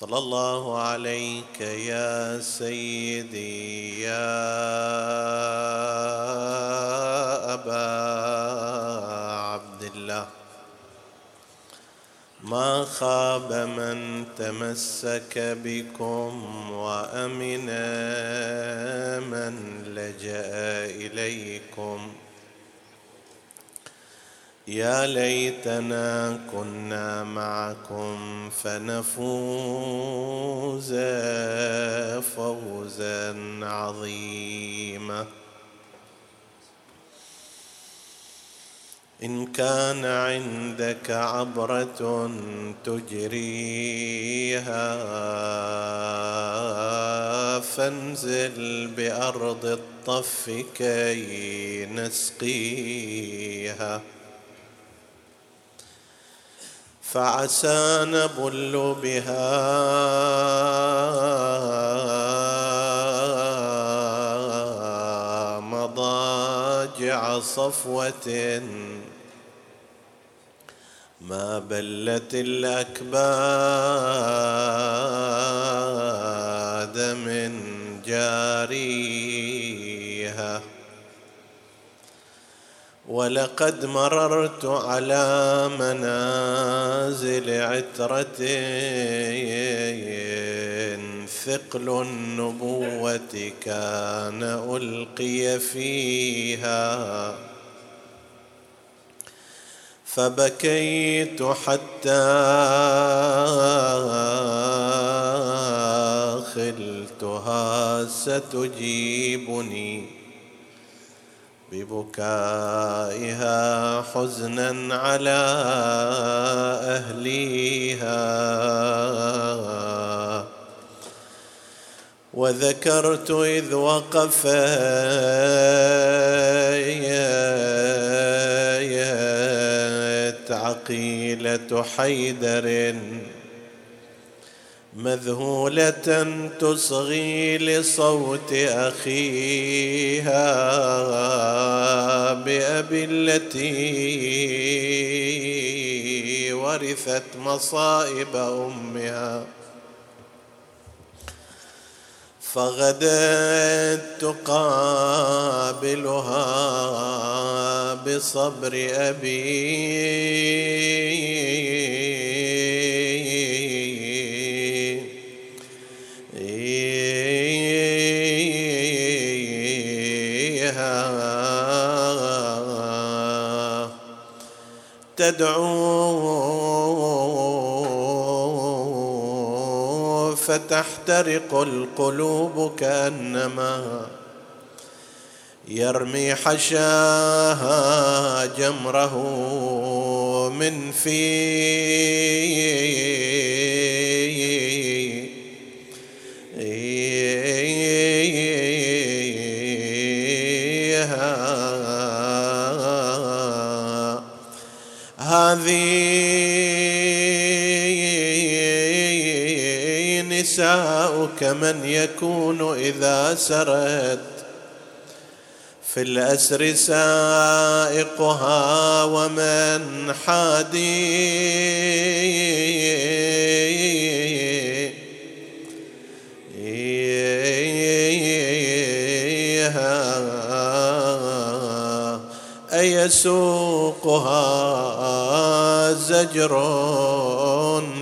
صلى الله عليك يا سيدي يا أبا عبد الله. ما خاب من تمسك بكم وأمن من لجأ إليكم. يا ليتنا كنا معكم فنفوز فوزا عظيما. إن كان عندك عبرة تجريها فانزل بأرض الطف كي نسقيها. فعسى نبل بها. مضاجع صفوة. ما بلت الأكباد من جاريها. ولقد مررت على منازل عترة ثقل النبوة كان ألقي فيها. فبكيت حتى خلتها ستجيبني. ببكائها حزنا على أهليها. وذكرت إذ وقفت عقيلة حيدر مذهولة تصغي لصوت أخيها بأبي التي ورثت مصائب أمها. فغدت تقابلها بصبر أبي تدعو فتحترق القلوب كأنما يرمي حشاها جمره من فيه. هذه نساؤك من يكون إذا سرت في الأسر سائقها ومن حادي أيسوقها زجر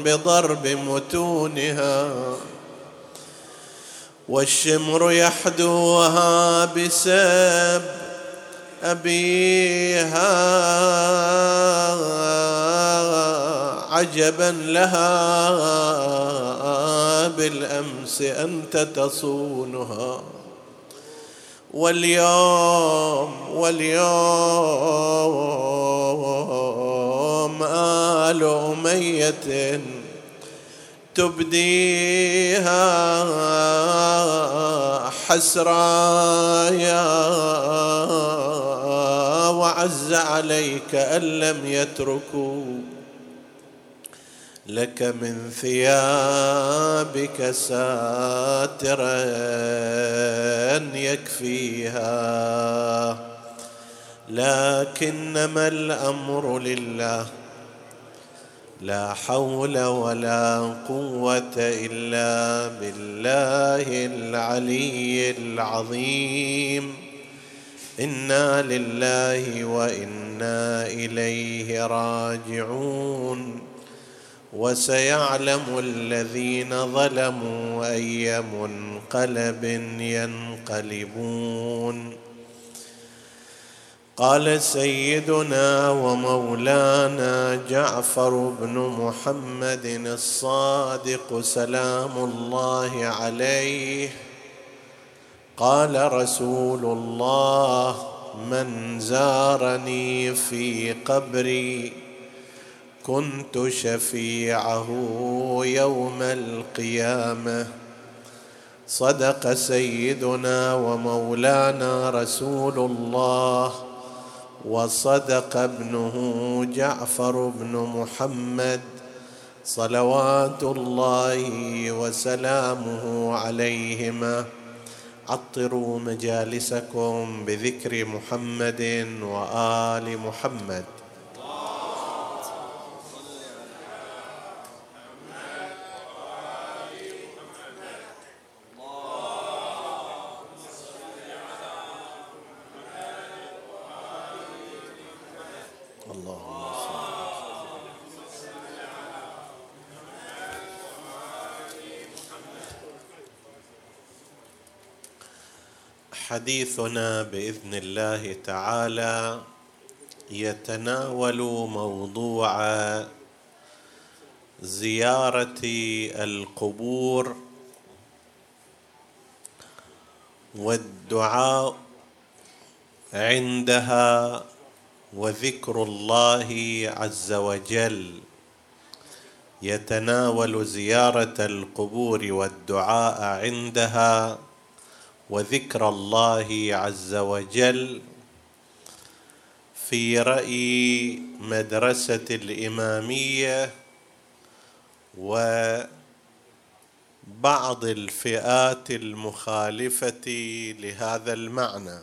بضرب متونها والشمر يحدوها بسب أبيها. عجبا لها بالأمس أنت تصونها. واليوم واليوم آل أمية تبديها حسرايا وعز عليك أن لم يتركوا لك من ثيابك ساترا يكفيها. لكنما الأمر لله لا حول ولا قوة إلا بالله العلي العظيم. إنا لله وإنا إليه راجعون. وسيعلم الذين ظلموا أي منقلب ينقلبون. قال سيدنا ومولانا جعفر بن محمد الصادق سلام الله عليه. قال رسول الله من زارني في قبري كنت شفيعه يوم القيامة. صدق سيدنا ومولانا رسول الله وصدق ابنه جعفر بن محمد صلوات الله وسلامه عليهما. عطروا مجالسكم بذكر محمد وآل محمد. حديثنا بإذن الله تعالى. يتناول موضوع زيارة القبور والدعاء عندها وذكر الله عز وجل. يتناول زيارة القبور والدعاء عندها وذكر الله عز وجل في رأي مدرسة الإمامية وبعض الفئات المخالفة لهذا المعنى.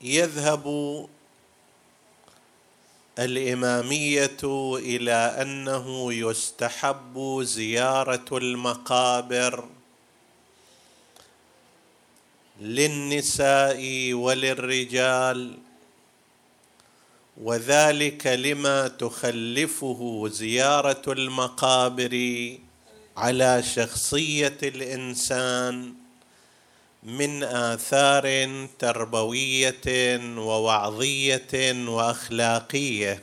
يذهب الإمامية إلى أنه يستحب زيارة المقابر للنساء وللرجال وذلك لما تخلفه زيارة المقابر على شخصية الإنسان. من آثار تربوية ووعظية وأخلاقية.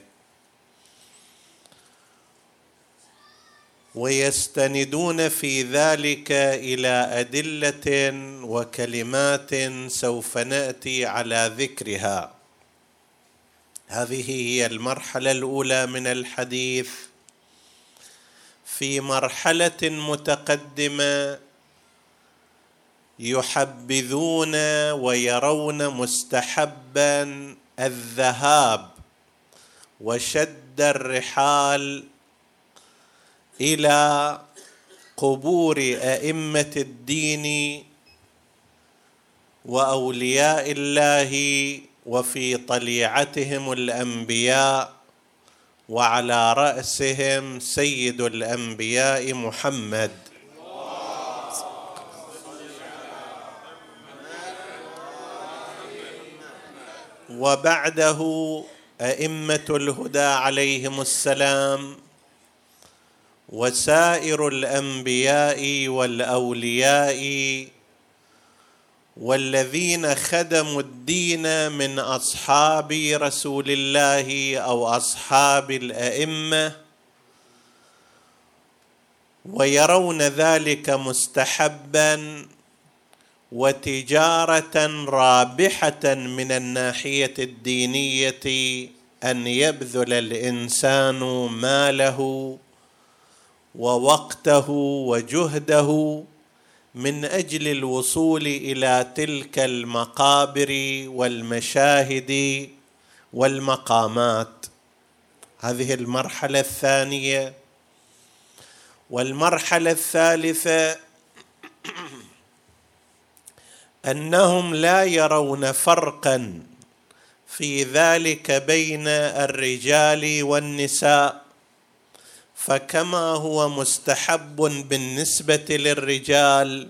ويستندون في ذلك إلى أدلة وكلمات سوف نأتي على ذكرها. هذه هي المرحلة الأولى من الحديث. في مرحلة متقدمة يحبذون ويرون مستحبا الذهاب وشد الرحال إلى قبور أئمة الدين وأولياء الله وفي طليعتهم الأنبياء وعلى رأسهم سيد الأنبياء محمد. وبعده أئمة الهدى عليهم السلام وسائر الأنبياء والأولياء والذين خدموا الدين من أصحاب رسول الله أو أصحاب الأئمة ويرون ذلك مستحبا وتجارة رابحة من الناحية الدينية أن يبذل الإنسان ماله ووقته وجهده من أجل الوصول إلى تلك المقابر والمشاهد والمقامات. هذه المرحلة الثانية. والمرحلة الثالثة أنهم لا يرون فرقا في ذلك بين الرجال والنساء فكما هو مستحب بالنسبة للرجال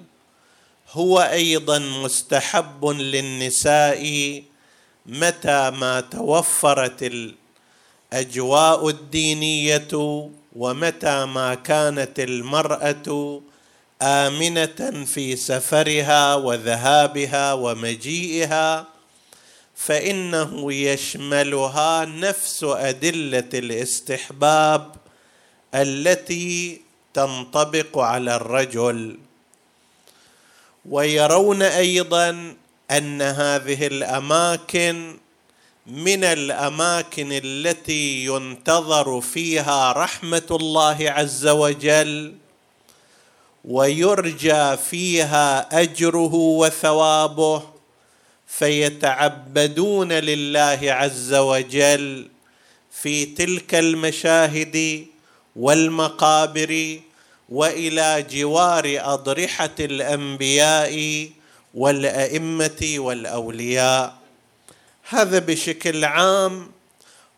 هو أيضا مستحب للنساء متى ما توفرت الأجواء الدينية ومتى ما كانت المرأة آمنة في سفرها وذهابها ومجيئها فإنه يشملها نفس أدلة الاستحباب التي تنطبق على الرجل. ويرون أيضا أن هذه الأماكن من الأماكن التي ينتظر فيها رحمة الله عز وجل ويرجى فيها أجره وثوابه فيتعبدون لله عز وجل في تلك المشاهد والمقابر وإلى جوار أضرحة الأنبياء والأئمة والأولياء. هذا بشكل عام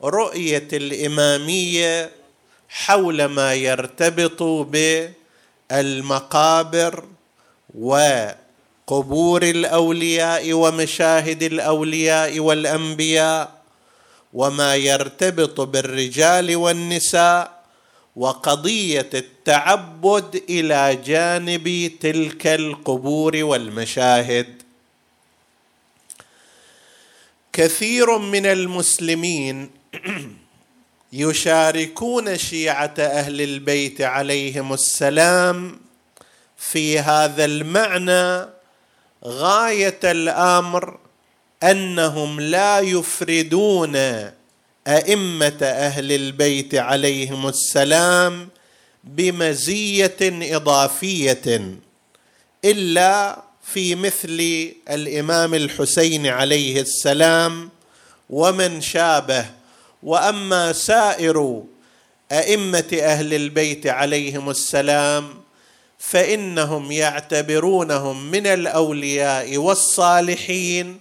رؤية الإمامية حول ما يرتبط بالمقابر وقبور الأولياء ومشاهد الأولياء والأنبياء وما يرتبط بالرجال والنساء وقضية التعبد إلى جانب تلك القبور والمشاهد. كثير من المسلمين يشاركون شيعة أهل البيت عليهم السلام في هذا المعنى غاية الأمر أنهم لا يفردون أئمة أهل البيت عليهم السلام بمزية إضافية إلا في مثل الإمام الحسين عليه السلام ومن شابه وأما سائر أئمة أهل البيت عليهم السلام فإنهم يعتبرونهم من الأولياء والصالحين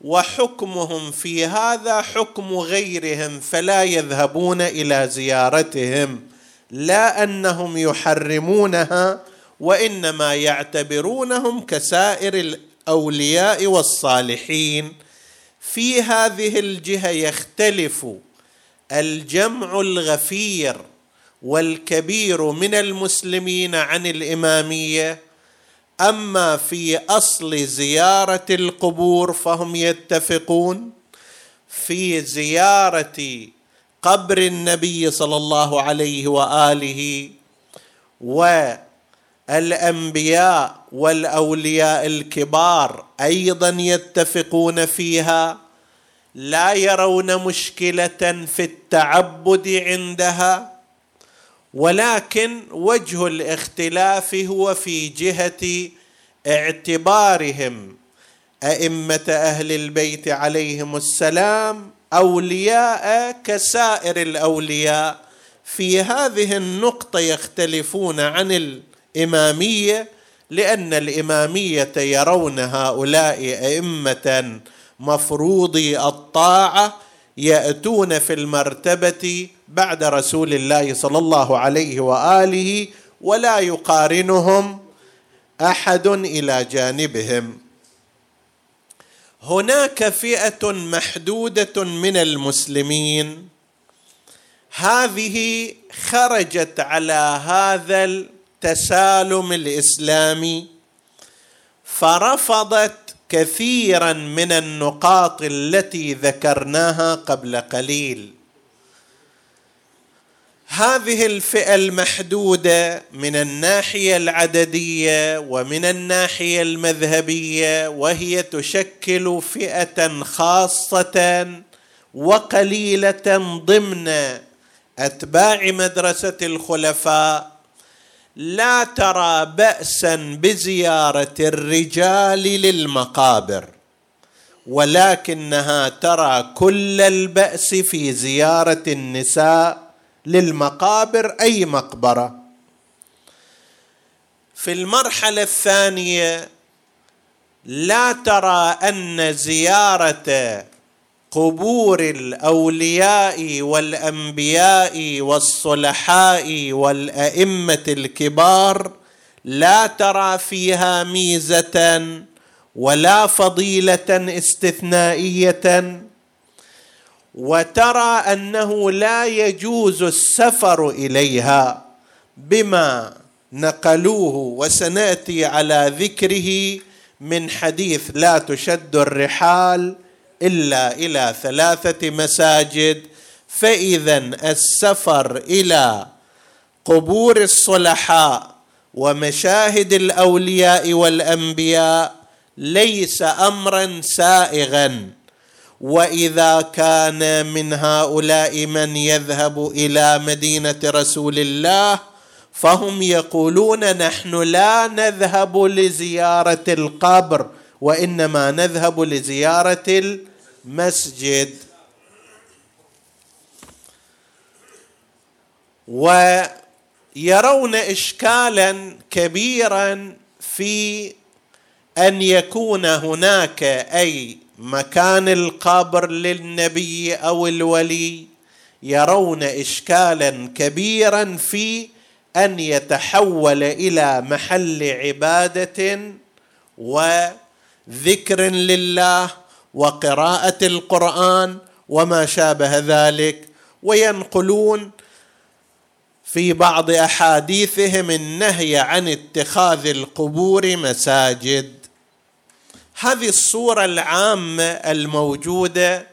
وحكمهم في هذا حكم غيرهم فلا يذهبون إلى زيارتهم لا أنهم يحرمونها وإنما يعتبرونهم كسائر الأولياء والصالحين. في هذه الجهة يختلف الجمع الغفير والكبير من المسلمين عن الإمامية أما في أصل زيارة القبور فهم يتفقون في زيارة قبر النبي صلى الله عليه وآله والأنبياء والأولياء الكبار أيضا يتفقون فيها. لا يرون مشكلة في التعبد عندها ولكن وجه الاختلاف هو في جهة اعتبارهم. أئمة أهل البيت عليهم السلام أولياء كسائر الأولياء. في هذه النقطة يختلفون عن الإمامية لأن الإمامية يرون هؤلاء أئمة مفروضي الطاعة يأتون في المرتبة بعد رسول الله صلى الله عليه وآله ولا يقارنهم أحد إلى جانبهم. هناك فئة محدودة من المسلمين. هذه خرجت على هذا التسالم الإسلامي فرفضت كثيرا من النقاط التي ذكرناها قبل قليل. هذه الفئة المحدودة من الناحية العددية ومن الناحية المذهبية وهي تشكل فئة خاصة وقليلة ضمن أتباع مدرسة الخلفاء لا ترى بأسا بزيارة الرجال للمقابر ولكنها ترى كل البأس في زيارة النساء للمقابر أي مقبرة. في المرحلة الثانية لا ترى أن زيارة قبور الأولياء والأنبياء والصلحاء والأئمة الكبار لا ترى فيها ميزة ولا فضيلة استثنائية وترى أنه لا يجوز السفر إليها بما نقلوه وسنأتي على ذكره من حديث لا تشد الرحال إلا إلى ثلاثة مساجد فإذا السفر إلى قبور الصلحاء ومشاهد الأولياء والأنبياء ليس امرا سائغا. وإذا كان من هؤلاء من يذهب إلى مدينة رسول الله فهم يقولون نحن لا نذهب لزيارة القبر وإنما نذهب لزيارة المسجد ويرون اشكالا كبيرا في أن يكون هناك أي مكان القبر للنبي أو الولي يرون اشكالا كبيرا في أن يتحول إلى محل عبادة وذكر لله وقراءة القرآن وما شابه ذلك وينقلون في بعض أحاديثهم النهي عن اتخاذ القبور مساجد. هذه الصورة العامة الموجودة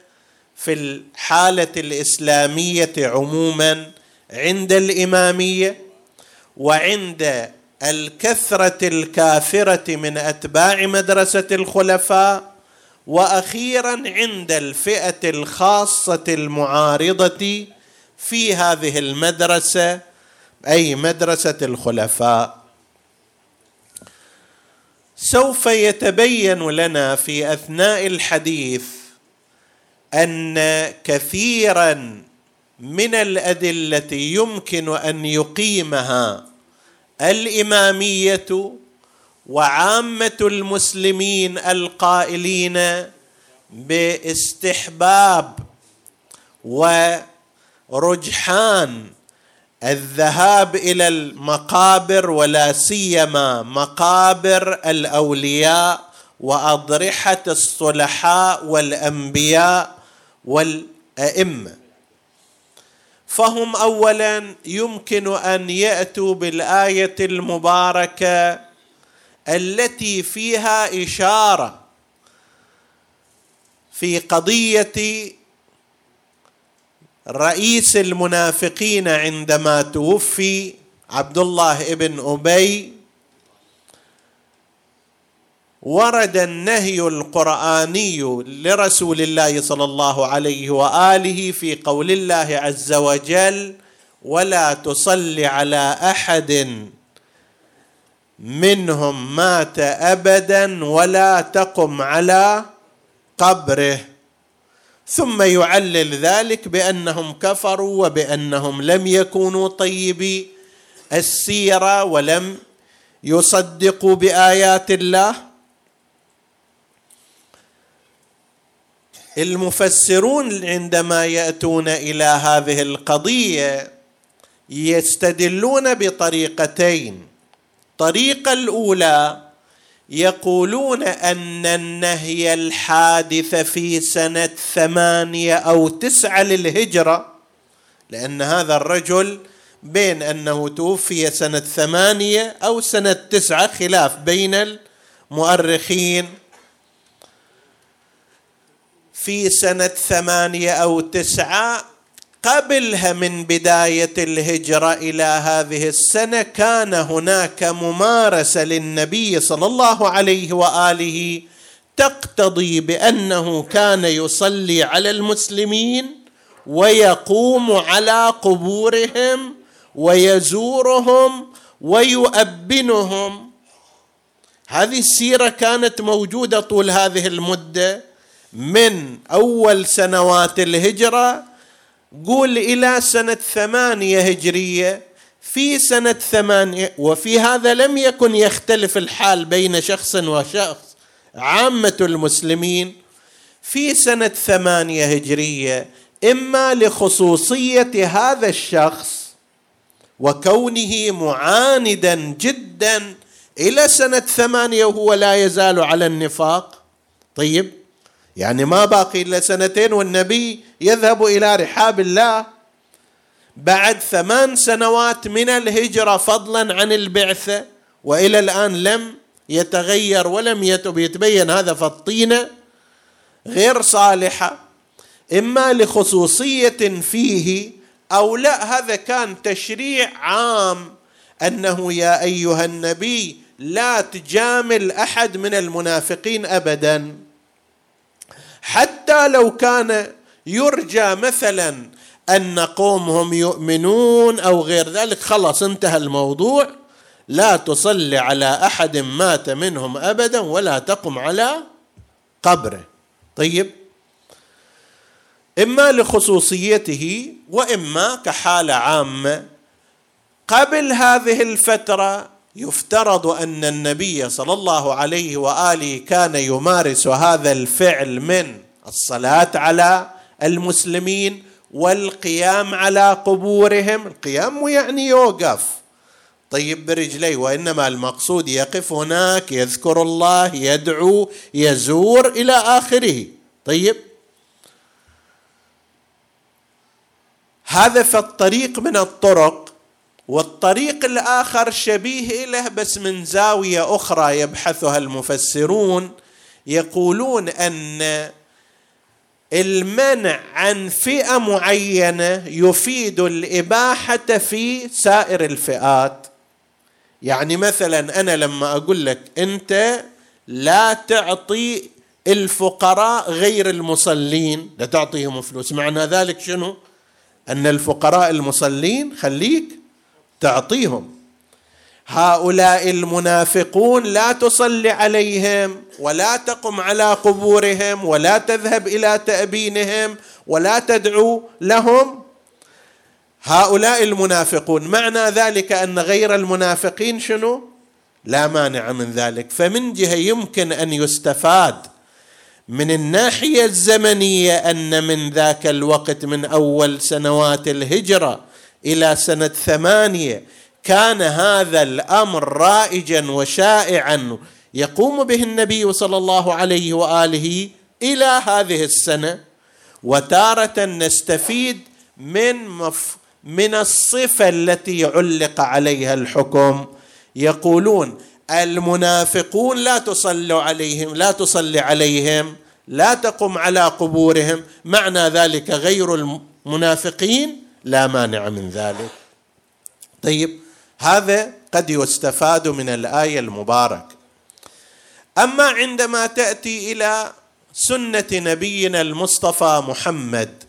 في الحالة الإسلامية عموما عند الإمامية وعند الكثرة الكافرة من أتباع مدرسة الخلفاء وأخيرا عند الفئة الخاصة المعارضة في هذه المدرسة أي مدرسة الخلفاء. سوف يتبين لنا في أثناء الحديث أن كثيرا من الأدلة يمكن أن يقيمها الإمامية وعامة المسلمين القائلين باستحباب ورجحان الذهاب إلى المقابر ولا سيما مقابر الأولياء وأضرحة الصلحاء والأنبياء والأئمة. فهم اولا يمكن أن يأتوا بالآية المباركة التي فيها إشارة في قضية رئيس المنافقين عندما توفي عبد الله بن أبي ورد النهي القرآني لرسول الله صلى الله عليه وآله في قول الله عز وجل ولا تصل على أحد منهم مات ابدا ولا تقم على قبره. ثم يعلل ذلك بأنهم كفروا وبأنهم لم يكونوا طيبي السيرة ولم يصدقوا بآيات الله. المفسرون عندما يأتون إلى هذه القضية يستدلون بطريقتين. الطريقة الأولى يقولون أن النهي الحادث في سنة ثمانية أو تسعة للهجرة لأن هذا الرجل بين أنه توفي سنة ثمانية أو سنة تسعة خلاف بين المؤرخين. في سنة ثمانية أو تسعة قبلها من بداية الهجرة إلى هذه السنة كان هناك ممارسة للنبي صلى الله عليه وآله تقتضي بأنه كان يصلي على المسلمين ويقوم على قبورهم ويزورهم ويؤبنهم. هذه السيرة كانت موجودة طول هذه المدة من أول سنوات الهجرة قول إلى سنة ثمانية هجرية في سنة ثمانية وفي هذا لم يكن يختلف الحال بين شخص وشخص عامة المسلمين. في سنة ثمانية هجرية إما لخصوصية هذا الشخص وكونه معاندا جدا إلى سنة ثمانية وهو لا يزال على النفاق. طيب يعني ما باقي إلا سنتين والنبي يذهب إلى رحاب الله بعد ثمان سنوات من الهجرة فضلا عن البعثه وإلى الآن لم يتغير ولم يتب يتبين هذا فالطينه غير صالحة. إما لخصوصية فيه أو لا هذا كان تشريع عام أنه يا أيها النبي لا تجامل أحد من المنافقين ابدا. حتى لو كان يرجى مثلا أن قومهم يؤمنون أو غير ذلك خلاص انتهى الموضوع. لا تصلي على أحد مات منهم ابدا ولا تقم على قبره. طيب. إما لخصوصيته وإما كحالة عامة. قبل هذه الفترة يفترض أن النبي صلى الله عليه وآله كان يمارس هذا الفعل من الصلاة على المسلمين والقيام على قبورهم. القيام يعني يوقف طيب برجليه وإنما المقصود يقف هناك يذكر الله يدعو يزور إلى آخره. طيب هذا فالطريق من الطرق والطريق الآخر شبيه له بس من زاوية أخرى يبحثها المفسرون يقولون أن المنع عن فئة معينة يفيد الإباحة في سائر الفئات. يعني مثلا أنا لما أقول لك أنت لا تعطي الفقراء غير المصلين لا تعطيهم فلوس معنى ذلك شنو؟ أن الفقراء المصلين خليك تعطيهم. هؤلاء المنافقون لا تصلي عليهم ولا تقم على قبورهم ولا تذهب إلى تأبينهم ولا تدعو لهم. هؤلاء المنافقون معنى ذلك أن غير المنافقين شنو؟ لا مانع من ذلك. فمن جهة يمكن أن يستفاد من الناحية الزمنية أن من ذاك الوقت من أول سنوات الهجرة إلى سنة ثمانية. كان هذا الأمر رائجا وشائعا يقوم به النبي صلى الله عليه وآله إلى هذه السنة. وتارة نستفيد من مف من الصفة التي علق عليها الحكم. يقولون المنافقون لا تصلوا عليهم لا تصلي عليهم لا تقم على قبورهم. معنى ذلك غير المنافقين لا مانع من ذلك. طيب هذا قد يستفاد من الآية المباركة. أما عندما تأتي إلى سنة نبينا المصطفى محمد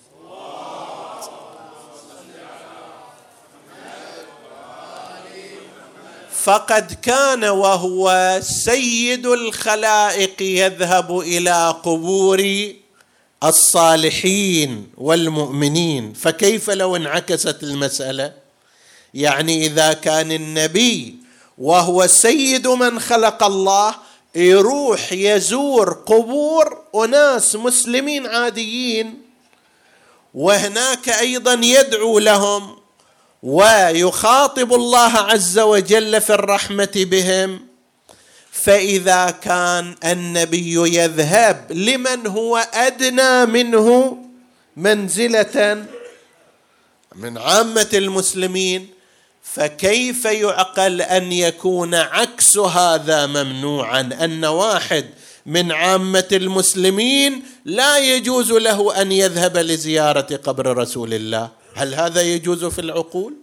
فقد كان وهو سيد الخلائق يذهب إلى قبور الصالحين والمؤمنين. فكيف لو انعكست المسألة؟ يعني إذا كان النبي وهو سيد من خلق الله يروح يزور قبور أناس مسلمين عاديين وهناك أيضا يدعو لهم ويخاطب الله عز وجل في الرحمة بهم فإذا كان النبي يذهب لمن هو أدنى منه منزلة من عامة المسلمين فكيف يعقل أن يكون عكس هذا ممنوعا؟ أن واحد من عامة المسلمين لا يجوز له أن يذهب لزيارة قبر رسول الله. هل هذا يجوز في العقول؟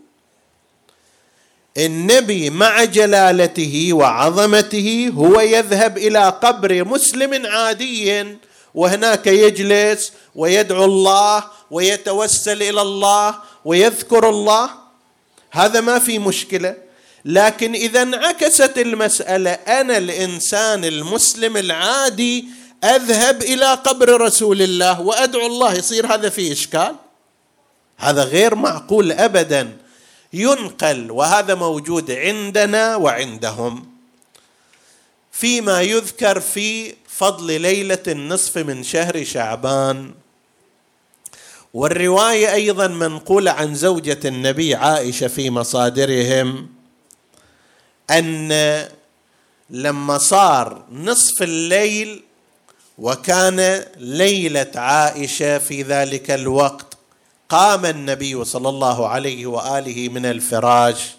النبي مع جلالته وعظمته هو يذهب إلى قبر مسلم عادي. وهناك يجلس ويدعو الله ويتوسل إلى الله ويذكر الله. هذا ما في مشكلة. لكن إذا انعكست المسألة أنا الإنسان المسلم العادي أذهب إلى قبر رسول الله وأدعو الله يصير هذا فيه إشكال؟ هذا غير معقول ابدا. ينقل وهذا موجود عندنا وعندهم. فيما يذكر في فضل ليلة النصف من شهر شعبان. والرواية أيضا منقولة عن زوجة النبي عائشة في مصادرهم أن لما صار نصف الليل وكان ليلة عائشة في ذلك الوقت قام النبي صلى الله عليه وآله من الفراش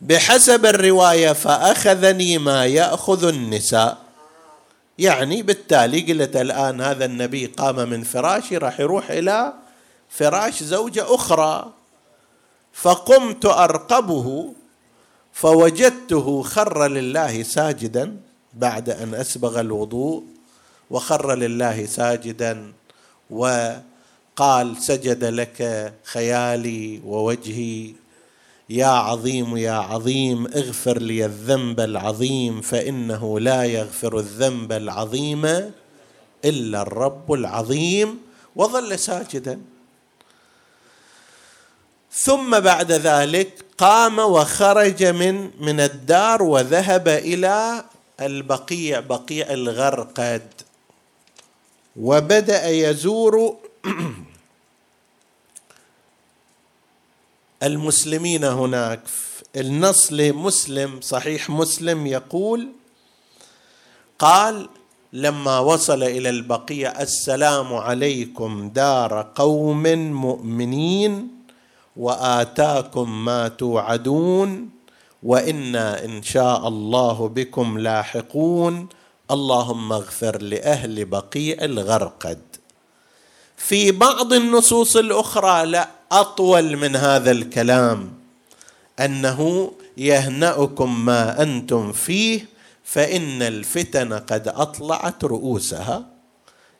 بحسب الرواية فأخذني ما يأخذ النساء. يعني بالتالي قلت الآن هذا النبي قام من فراشي راح يروح إلى فراش زوجة أخرى. فقمت أرقبه فوجدته خر لله ساجدا بعد أن أسبغ الوضوء وخر لله ساجدا وقال سجد لك خيالي ووجهي. يا عظيم يا عظيم اغفر لي الذنب العظيم فإنه لا يغفر الذنب العظيم إلا الرب العظيم. وظل ساجدا. ثم بعد ذلك قام وخرج من من الدار وذهب إلى البقيع بقيع الغرقد. وبدأ يزور المسلمين هناك النص لمسلم صحيح مسلم يقول قال لما وصل إلى البقيع السلام عليكم دار قوم مؤمنين وآتاكم ما توعدون وإنا إن شاء الله بكم لاحقون اللهم اغفر لأهل بقيع الغرقد. في بعض النصوص الأخرى لا أطول من هذا الكلام. أنه يهنأكم ما أنتم فيه فإن الفتن قد أطلعت رؤوسها.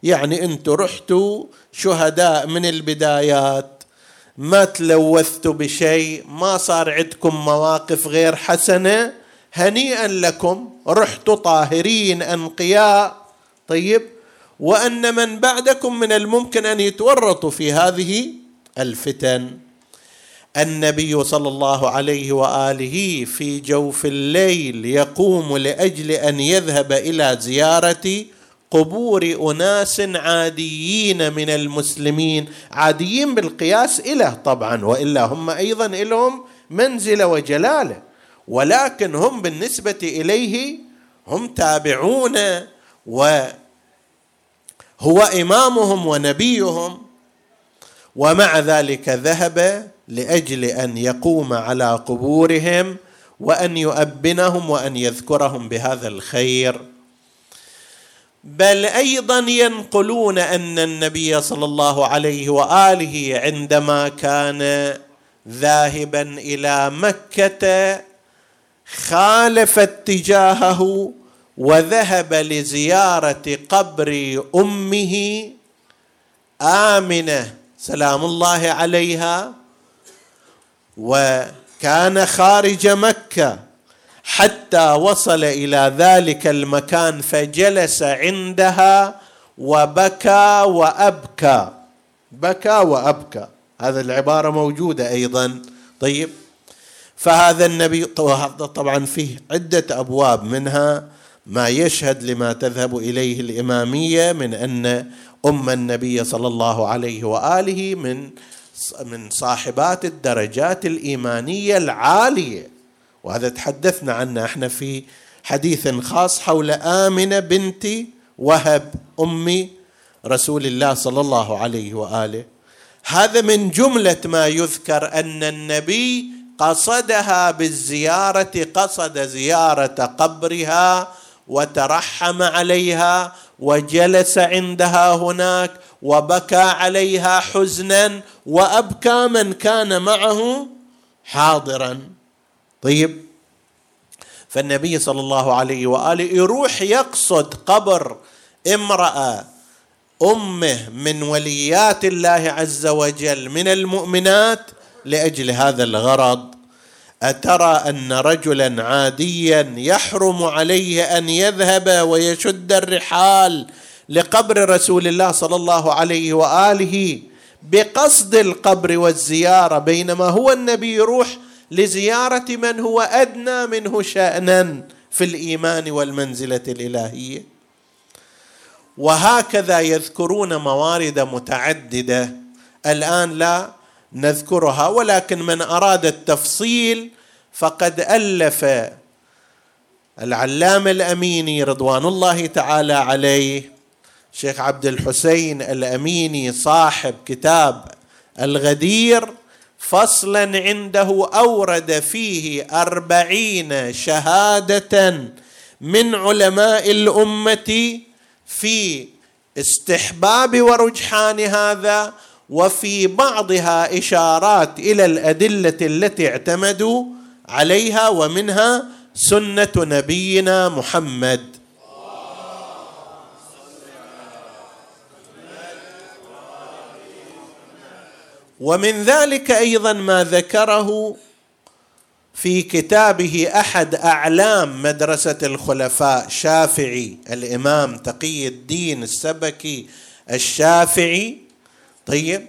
يعني أنتم رحتوا شهداء من البدايات ما تلوثتوا بشيء ما صار عندكم مواقف غير حسنة. هنيئا لكم رحتوا طاهرين أنقياء. طيب وأن من بعدكم من الممكن أن يتورطوا في هذه الفتن. النبي صلى الله عليه وآله في جوف الليل يقوم لأجل أن يذهب إلى زيارة قبور أناس عاديين من المسلمين. عاديين بالقياس إله طبعا وإلا هم أيضا لهم منزله وجلاله. ولكن هم بالنسبة إليه هم تابعون وهو إمامهم ونبيهم ومع ذلك ذهب لأجل أن يقوم على قبورهم وأن يؤبنهم وأن يذكرهم بهذا الخير. بل أيضا ينقلون أن النبي صلى الله عليه وآله عندما كان ذاهبا إلى مكة خالف اتجاهه وذهب لزيارة قبر أمه آمنة سلام الله عليها وكان خارج مكة. حتى وصل إلى ذلك المكان فجلس عندها وبكى وأبكى. بكى وأبكى. هذا العبارة موجودة أيضا. طيب. فهذا النبي طبعا فيه عدة أبواب منها ما يشهد لما تذهب إليه الإمامية من أن أم النبي صلى الله عليه وآله من من صاحبات الدرجات الإيمانية العالية. وهذا تحدثنا عنه إحنا في حديث خاص حول آمنة بنت وهب أم رسول الله صلى الله عليه وآله. هذا من جملة ما يذكر أن النبي قصدها بالزيارة قصد زيارة قبرها وترحم عليها وجلس عندها هناك وبكى عليها حزنا وأبكى من كان معه حاضرا. طيب فالنبي صلى الله عليه وآله يروح يقصد قبر امرأة أمه من وليات الله عز وجل من المؤمنات لأجل هذا الغرض. أترى أن رجلا عاديا يحرم عليه أن يذهب ويشد الرحال لقبر رسول الله صلى الله عليه وآله بقصد القبر والزيارة بينما هو النبي يروح لزيارة من هو أدنى منه شانا في الإيمان والمنزلة الإلهية. وهكذا يذكرون موارد متعددة. الآن لا نذكرها ولكن من أراد التفصيل فقد ألف العلامة الأميني رضوان الله تعالى عليه شيخ عبد الحسين الأميني صاحب كتاب الغدير. فصلا عنده أورد فيه أربعين شهادة من علماء الأمة في استحباب ورجحان هذا. وفي بعضها إشارات إلى الأدلة التي اعتمدوا عليها ومنها سنة نبينا محمد. ومن ذلك أيضا ما ذكره في كتابه أحد أعلام مدرسة الخلفاء شافعي الإمام تقي الدين السبكي الشافعي طيب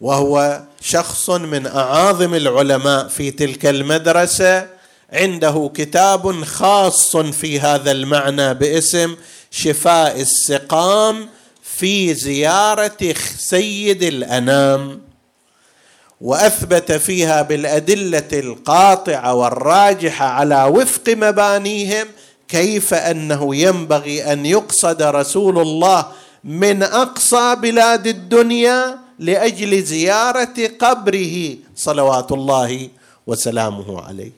وهو شخص من أعاظم العلماء في تلك المدرسة. عنده كتاب خاص في هذا المعنى باسم شفاء السقام في زيارة سيد الأنام. وأثبت فيها بالأدلة القاطعة والراجحة على وفق مبانيهم كيف أنه ينبغي أن يقصد رسول الله من أقصى بلاد الدنيا لأجل زيارة قبره صلوات الله وسلامه عليه.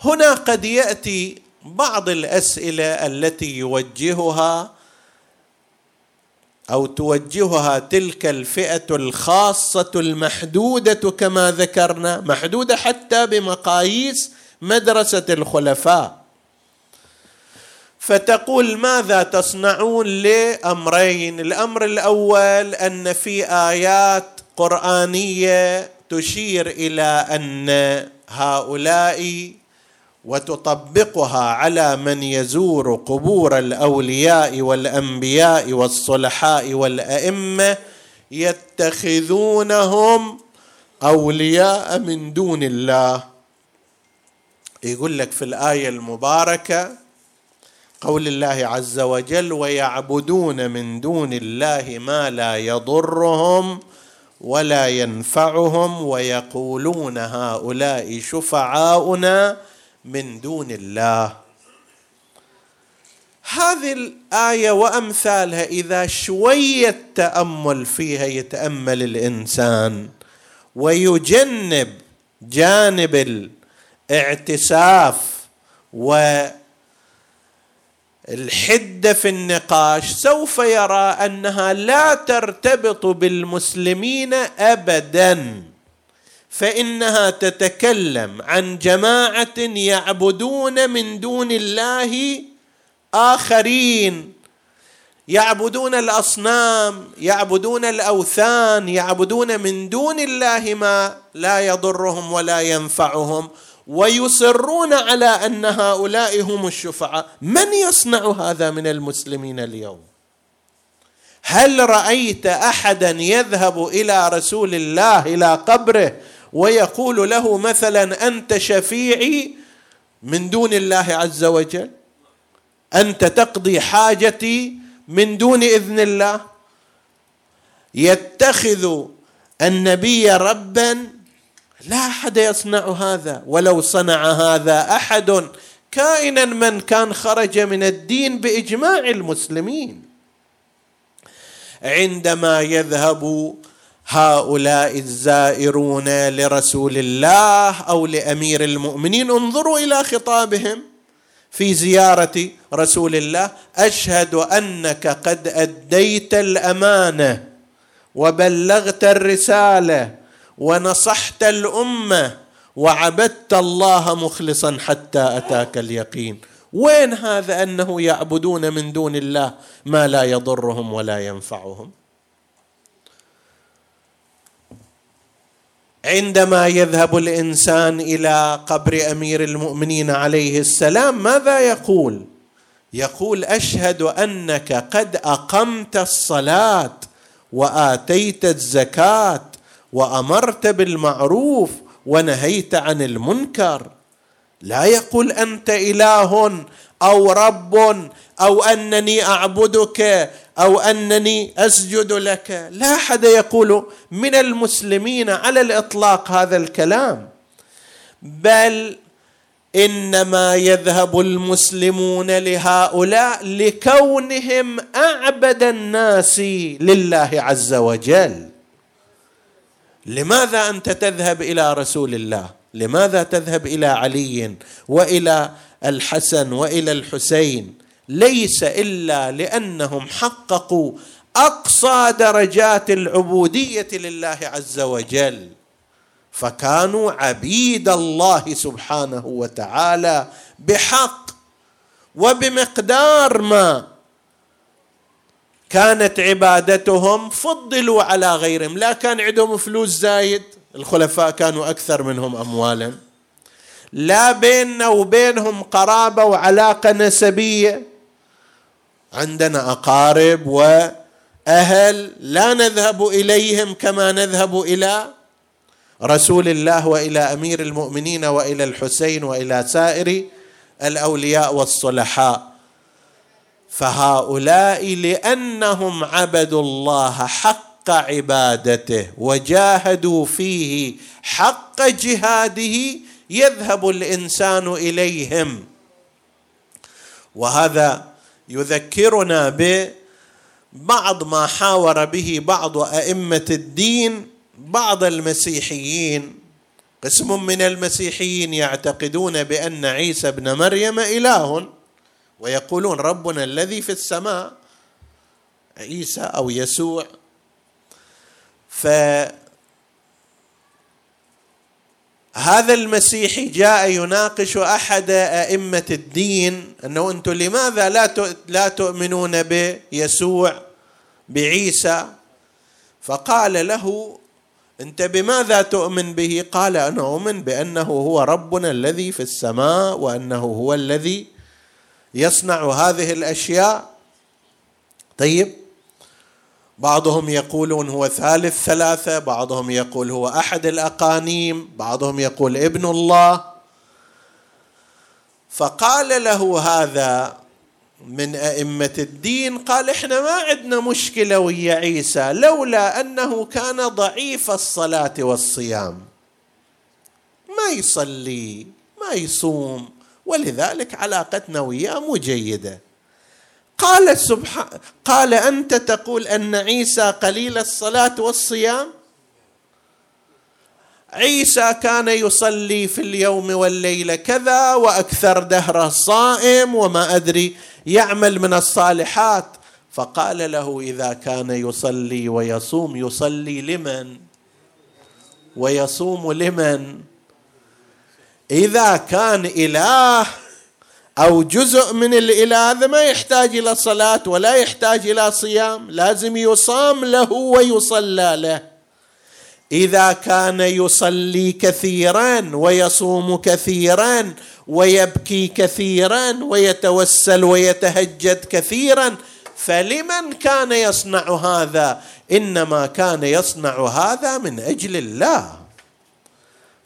هنا قد يأتي بعض الأسئلة التي يوجهها أو توجهها تلك الفئة الخاصة المحدودة كما ذكرنا محدودة حتى بمقاييس مدرسة الخلفاء. فتقول ماذا تصنعون لأمرين؟ الأمر الأول أن في آيات قرآنية تشير إلى أن هؤلاء وتطبقها على من يزور قبور الأولياء والأنبياء والصلحاء والأئمة يتخذونهم أولياء من دون الله. يقول لك في الآية المباركة قول الله عز وجل ويعبدون من دون الله ما لا يضرهم ولا ينفعهم ويقولون هؤلاء شفعاؤنا من دون الله. هذه الآية وأمثالها إذا شوية تامل فيها يتأمل الإنسان ويجنب جانب الاعتساف والحده في النقاش سوف يرى أنها لا ترتبط بالمسلمين ابدا فإنها تتكلم عن جماعة يعبدون من دون الله آخرين يعبدون الأصنام يعبدون الأوثان يعبدون من دون الله ما لا يضرهم ولا ينفعهم. ويصرون على أن هؤلاء هم الشفعاء. من يصنع هذا من المسلمين اليوم؟ هل رأيت أحدا يذهب إلى رسول الله إلى قبره ويقول له مثلا أنت شفيعي من دون الله عز وجل؟ أنت تقضي حاجتي من دون إذن الله؟ يتخذ النبي ربا لا أحد يصنع هذا ولو صنع هذا أحد. كائنا من كان خرج من الدين بإجماع المسلمين. عندما يذهب هؤلاء الزائرون لرسول الله أو لأمير المؤمنين انظروا إلى خطابهم في زيارة رسول الله. أشهد أنك قد أديت الأمانة وبلغت الرسالة. ونصحت الأمة وعبدت الله مخلصا حتى أتاك اليقين. وين هذا أنه يعبدون من دون الله ما لا يضرهم ولا ينفعهم؟ عندما يذهب الإنسان إلى قبر أمير المؤمنين عليه السلام ماذا يقول؟ يقول أشهد أنك قد أقمت الصلاة وآتيت الزكاة وأمرت بالمعروف ونهيت عن المنكر. لا يقول أنت إله أو رب أو أنني أعبدك أو أنني أسجد لك. لا أحد يقول من المسلمين على الإطلاق هذا الكلام. بل إنما يذهب المسلمون لهؤلاء لكونهم أعبد الناس لله عز وجل. لماذا أنت تذهب إلى رسول الله؟ لماذا تذهب إلى علي وإلى الحسن وإلى الحسين؟ ليس إلا لأنهم حققوا أقصى درجات العبودية لله عز وجل. فكانوا عبيد الله سبحانه وتعالى بحق وبمقدار ما كانت عبادتهم فضلوا على غيرهم. لا كان عندهم فلوس زايد الخلفاء كانوا أكثر منهم اموالا. لا بيننا وبينهم قرابة وعلاقة نسبية. عندنا أقارب وأهل لا نذهب إليهم كما نذهب إلى رسول الله وإلى أمير المؤمنين وإلى الحسين وإلى سائر الأولياء والصلحاء. فهؤلاء لأنهم عبدوا الله حق عبادته وجاهدوا فيه حق جهاده يذهب الإنسان إليهم. وهذا يذكرنا ببعض ما حاور به بعض أئمة الدين بعض المسيحيين. قسم من المسيحيين يعتقدون بأن عيسى ابن مريم إله. ويقولون ربنا الذي في السماء عيسى أو يسوع. ف هذا المسيحي جاء يناقش أحد أئمة الدين إنه أنتم لماذا لا لا تؤمنون بيسوع بعيسى؟ فقال له أنت بماذا تؤمن به؟ قال أنا أؤمن بأنه هو ربنا الذي في السماء وأنه هو الذي يصنع هذه الأشياء. طيب بعضهم يقولون هو ثالث ثلاثة بعضهم يقول هو أحد الأقانيم بعضهم يقول ابن الله. فقال له هذا من أئمة الدين قال إحنا ما عندنا مشكلة ويا عيسى لولا أنه كان ضعيف الصلاة والصيام. ما يصلي ما يصوم ولذلك علاقتنا وياه مو جيده قال سبحان قال أنت تقول أن عيسى قليل الصلاة والصيام؟ عيسى كان يصلي في اليوم والليله كذا وأكثر دهره صائم وما أدري يعمل من الصالحات. فقال له إذا كان يصلي ويصوم يصلي لمن؟ ويصوم لمن؟ إذا كان إله أو جزء من الإله هذا ما يحتاج إلى صلاة ولا يحتاج إلى صيام لازم يصام له ويصلى له. إذا كان يصلي كثيرا ويصوم كثيرا ويبكي كثيرا ويتوسل ويتهجد كثيرا فلمن كان يصنع هذا؟ إنما كان يصنع هذا من أجل الله.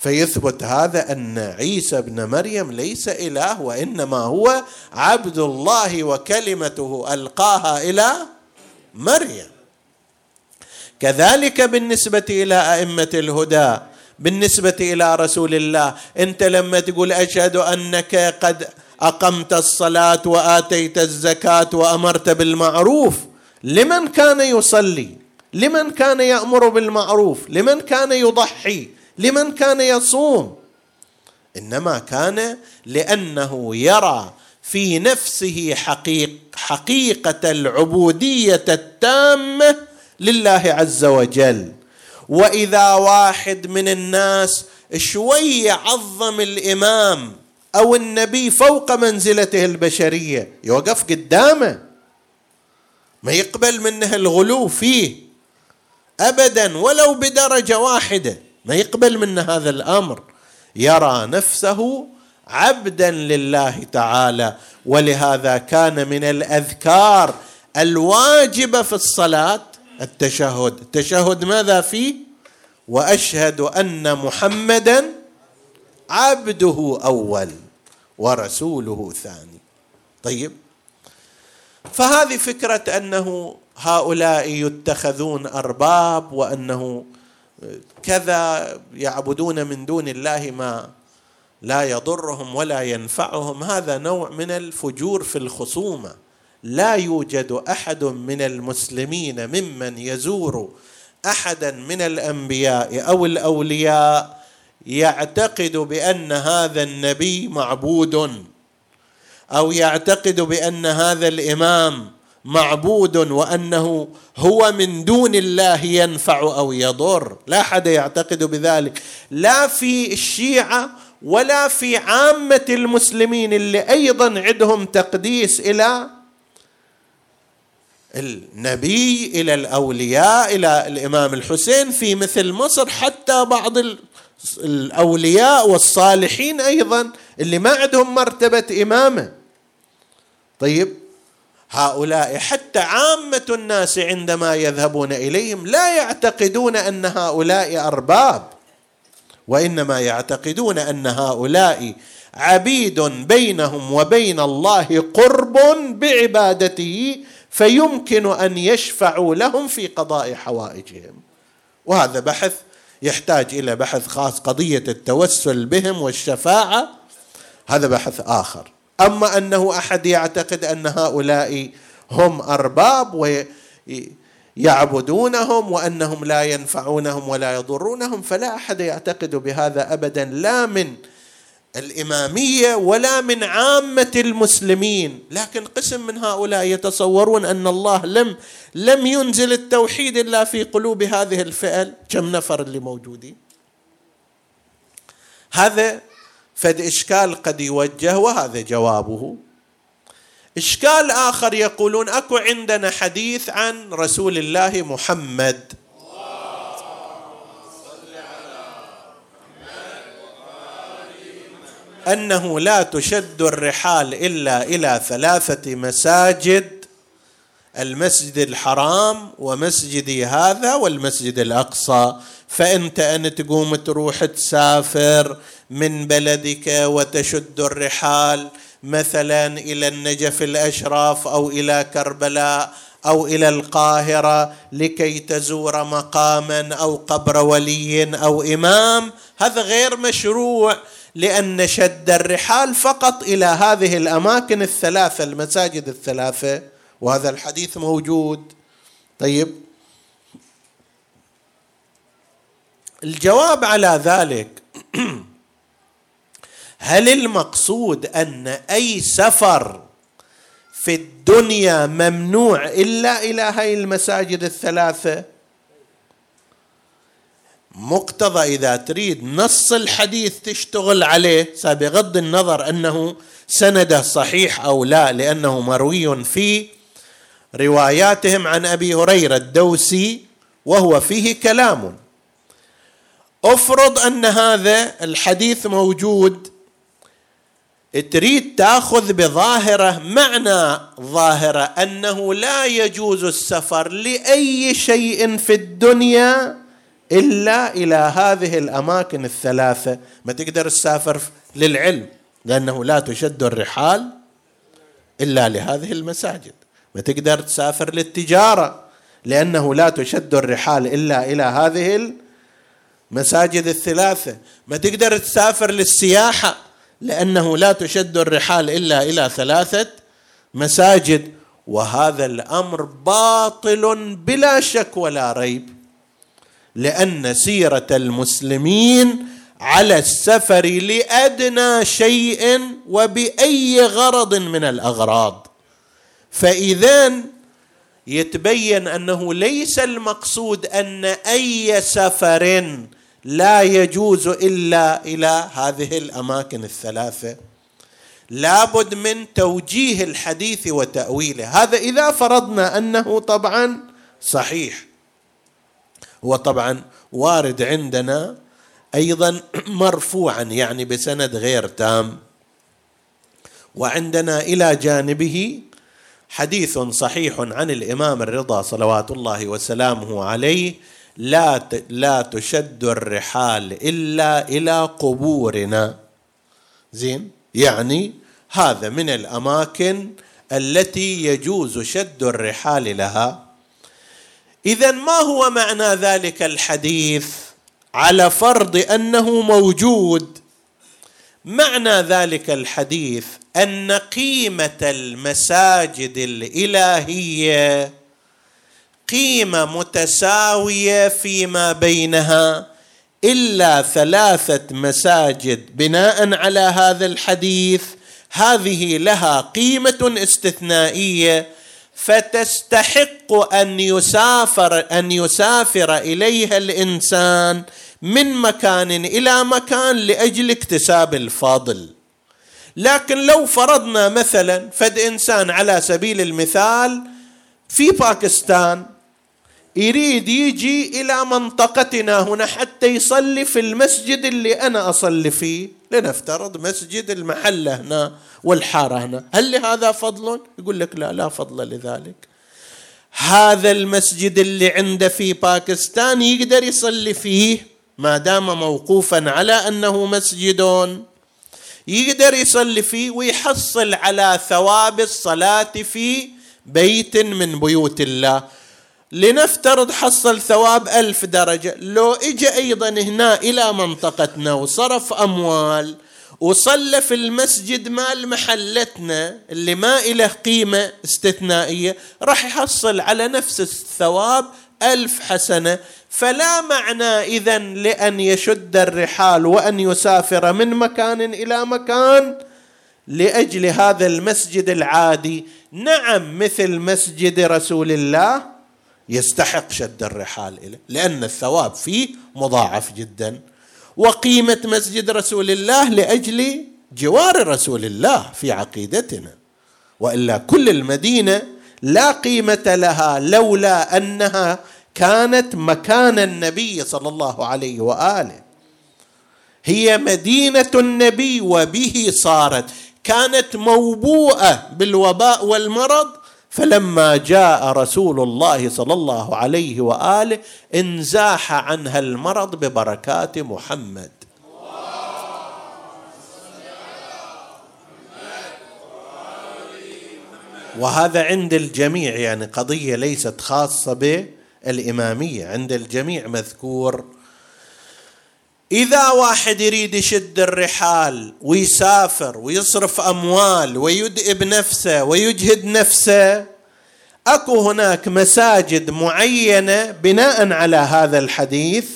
فيثبت هذا أن عيسى ابن مريم ليس إله وإنما هو عبد الله وكلمته ألقاها إلى مريم. كذلك بالنسبة إلى أئمة الهدى بالنسبة إلى رسول الله أنت لما تقول أشهد أنك قد أقمت الصلاة وآتيت الزكاة وأمرت بالمعروف لمن كان يصلي؟ لمن كان يأمر بالمعروف؟ لمن كان يضحي؟ لمن كان يصوم. إنما كان لأنه يرى في نفسه حقيق حقيقة العبودية التامة لله عز وجل. وإذا واحد من الناس شوية عظم الإمام أو النبي فوق منزلته البشرية يوقف قدامه. ما يقبل منه الغلو فيه. ابدا ولو بدرجة واحدة. ما يقبل منه هذا الأمر. يرى نفسه عبدا لله تعالى ولهذا كان من الأذكار الواجبه في الصلاة التشهد. التشهد ماذا فيه؟ وأشهد أن محمدا عبده أول ورسوله ثاني طيب فهذه فكرة أنه هؤلاء يتخذون أرباب وأنه كذا يعبدون من دون الله ما لا يضرهم ولا ينفعهم. هذا نوع من الفجور في الخصومة. لا يوجد أحد من المسلمين ممن يزور أحدا من الأنبياء أو الأولياء يعتقد بأن هذا النبي معبود أو يعتقد بأن هذا الإمام معبود وأنه هو من دون الله ينفع أو يضر. لا أحد يعتقد بذلك. لا في الشيعة ولا في عامة المسلمين اللي أيضا عندهم تقديس إلى النبي إلى الأولياء إلى الإمام الحسين في مثل مصر حتى بعض الأولياء والصالحين أيضا اللي ما عندهم مرتبة إمامة. طيب هؤلاء حتى عامة الناس عندما يذهبون إليهم لا يعتقدون أن هؤلاء أرباب وإنما يعتقدون أن هؤلاء عبيد بينهم وبين الله قرب بعبادته فيمكن أن يشفعوا لهم في قضاء حوائجهم. وهذا بحث يحتاج إلى بحث خاص قضية التوسل بهم والشفاعة هذا بحث آخر. أما أنه أحد يعتقد أن هؤلاء هم أرباب ويعبدونهم وأنهم لا ينفعونهم ولا يضرونهم فلا أحد يعتقد بهذا ابدا لا من الإمامية ولا من عامة المسلمين. لكن قسم من هؤلاء يتصورون أن الله لم لم ينزل التوحيد إلا في قلوب هذه الفئة. كم نفر اللي موجودين؟ هذا فد إشكال قد يوجه وهذا جوابه. إشكال آخر يقولون أكو عندنا حديث عن رسول الله محمد. أنه لا تشد الرحال إلا إلى ثلاثة مساجد المسجد الحرام ومسجدي هذا والمسجد الأقصى. فأنت أن تقوم تروح تسافر من بلدك وتشد الرحال مثلا إلى النجف الأشراف أو إلى كربلاء أو إلى القاهرة لكي تزور مقاما أو قبر ولي أو إمام. هذا غير مشروع لأن شد الرحال فقط إلى هذه الأماكن الثلاثة المساجد الثلاثة وهذا الحديث موجود. طيب. الجواب على ذلك هل المقصود أن أي سفر في الدنيا ممنوع إلا إلى هاي المساجد الثلاثة؟ مقتضى إذا تريد نص الحديث تشتغل عليه بغض النظر أنه سنده صحيح أو لا لأنه مروي في رواياتهم عن أبي هريرة الدوسي وهو فيه كلام. افرض ان هذا الحديث موجود. تريد تاخذ بظاهره معنى ظاهره انه لا يجوز السفر لأي شيء في الدنيا إلا إلى هذه الأماكن الثلاثة. ما تقدر تسافر للعلم لأنه لا تشد الرحال إلا لهذه المساجد. ما تقدر تسافر للتجارة لأنه لا تشد الرحال إلا إلى هذه المساجد الثلاثة. ما تقدر تسافر للسياحة لأنه لا تشد الرحال إلا إلى ثلاثة مساجد. وهذا الأمر باطل بلا شك ولا ريب لأن سيرة المسلمين على السفر لأدنى شيء وبأي غرض من الأغراض. فاذا يتبين أنه ليس المقصود أن أي سفر لا يجوز إلا إلى هذه الأماكن الثلاثة. لابد من توجيه الحديث وتأويله. هذا إذا فرضنا أنه طبعا صحيح. هو طبعا وارد عندنا أيضا مرفوعا يعني بسند غير تام. وعندنا إلى جانبه حديث صحيح عن الإمام الرضا صلوات الله وسلامه عليه لا لا تشد الرحال إلا إلى قبورنا. زين؟ يعني هذا من الأماكن التي يجوز شد الرحال لها. اذا ما هو معنى ذلك الحديث على فرض أنه موجود؟ معنى ذلك الحديث أن قيمة المساجد الإلهية قيمة متساوية فيما بينها إلا ثلاثة مساجد بناء على هذا الحديث. هذه لها قيمة استثنائية فتستحق أن يسافر أن يسافر إليها الإنسان من مكان إلى مكان لأجل اكتساب الفضل. لكن لو فرضنا مثلا فد إنسان على سبيل المثال في باكستان يريد يجي إلى منطقتنا هنا حتى يصلي في المسجد اللي أنا أصلي فيه. لنفترض مسجد المحله هنا والحارة هنا. هل لهذا فضل؟ يقول لك لا لا فضل لذلك. هذا المسجد اللي عنده في باكستان يقدر يصلي فيه ما دام موقوفا على أنه مسجد. يقدر يصلي فيه ويحصل على ثواب الصلاة في بيت من بيوت الله. لنفترض حصل ثواب ألف درجة. لو إجا أيضا هنا إلى منطقتنا وصرف أموال وصلى في المسجد مال محلتنا اللي ما إله قيمة استثنائية راح يحصل على نفس الثواب ألف حسنة. فلا معنى إذا لأن يشد الرحال وأن يسافر من مكان إلى مكان لأجل هذا المسجد العادي. نعم مثل مسجد رسول الله يستحق شد الرحال إليه لأن الثواب فيه مضاعف جدا. وقيمة مسجد رسول الله لأجل جوار رسول الله في عقيدتنا. وإلا كل المدينة لا قيمة لها لولا أنها كانت مكان النبي صلى الله عليه وآله. هي مدينة النبي وبه صارت كانت موبوءة بالوباء والمرض فلما جاء رسول الله صلى الله عليه وآله انزاح عنها المرض ببركات محمد. وهذا عند الجميع يعني قضية ليست خاصة بالإمامية عند الجميع مذكور. إذا واحد يريد يشد الرحال ويسافر ويصرف أموال ويدئب نفسه ويجهد نفسه أكو هناك مساجد معينة بناء على هذا الحديث؟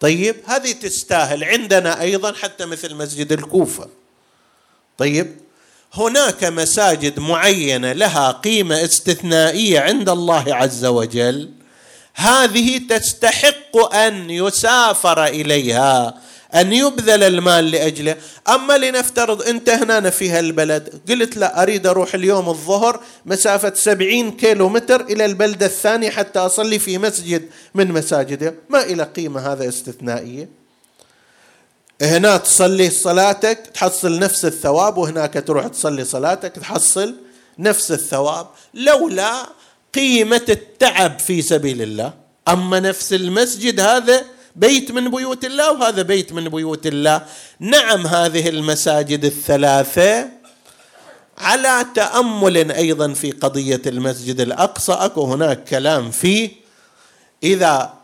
طيب هذه تستاهل عندنا أيضا حتى مثل مسجد الكوفة. طيب هناك مساجد معينة لها قيمة استثنائية عند الله عز وجل؟ هذه تستحق أن يسافر إليها أن يبذل المال لأجله. أما لنفترض أنت هنا في هالبلد. قلت لا أريد أروح اليوم الظهر مسافة سبعين كيلو متر إلى البلده الثانية حتى أصلي في مسجد من مساجدها ما إلى قيمة هذا استثنائية؟ هنا تصلي صلاتك تحصل نفس الثواب وهناك تروح تصلي صلاتك تحصل نفس الثواب. لولا قيمة التعب في سبيل الله. أما نفس المسجد هذا بيت من بيوت الله وهذا بيت من بيوت الله. نعم هذه المساجد الثلاثة على تأمل أيضا في قضية المسجد الأقصى. أكو هناك كلام فيه. إذا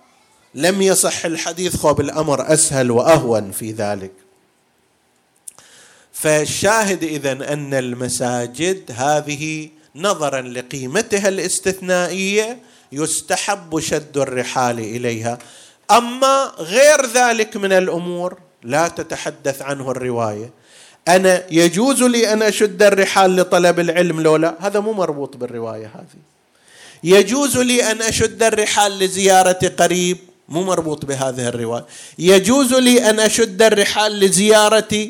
لم يصح الحديث خب الأمر أسهل وأهون في ذلك. فالشاهد اذا أن المساجد هذه نظرا لقيمتها الاستثنائية يستحب شد الرحال إليها. أما غير ذلك من الأمور لا تتحدث عنه الرواية. أنا يجوز لي أن أشد الرحال لطلب العلم لولا هذا مو مربوط بالرواية هذه. يجوز لي أن أشد الرحال لزيارة قريب؟ مو مربوط بهذه الرواية. يجوز لي أن أشد الرحال لزيارة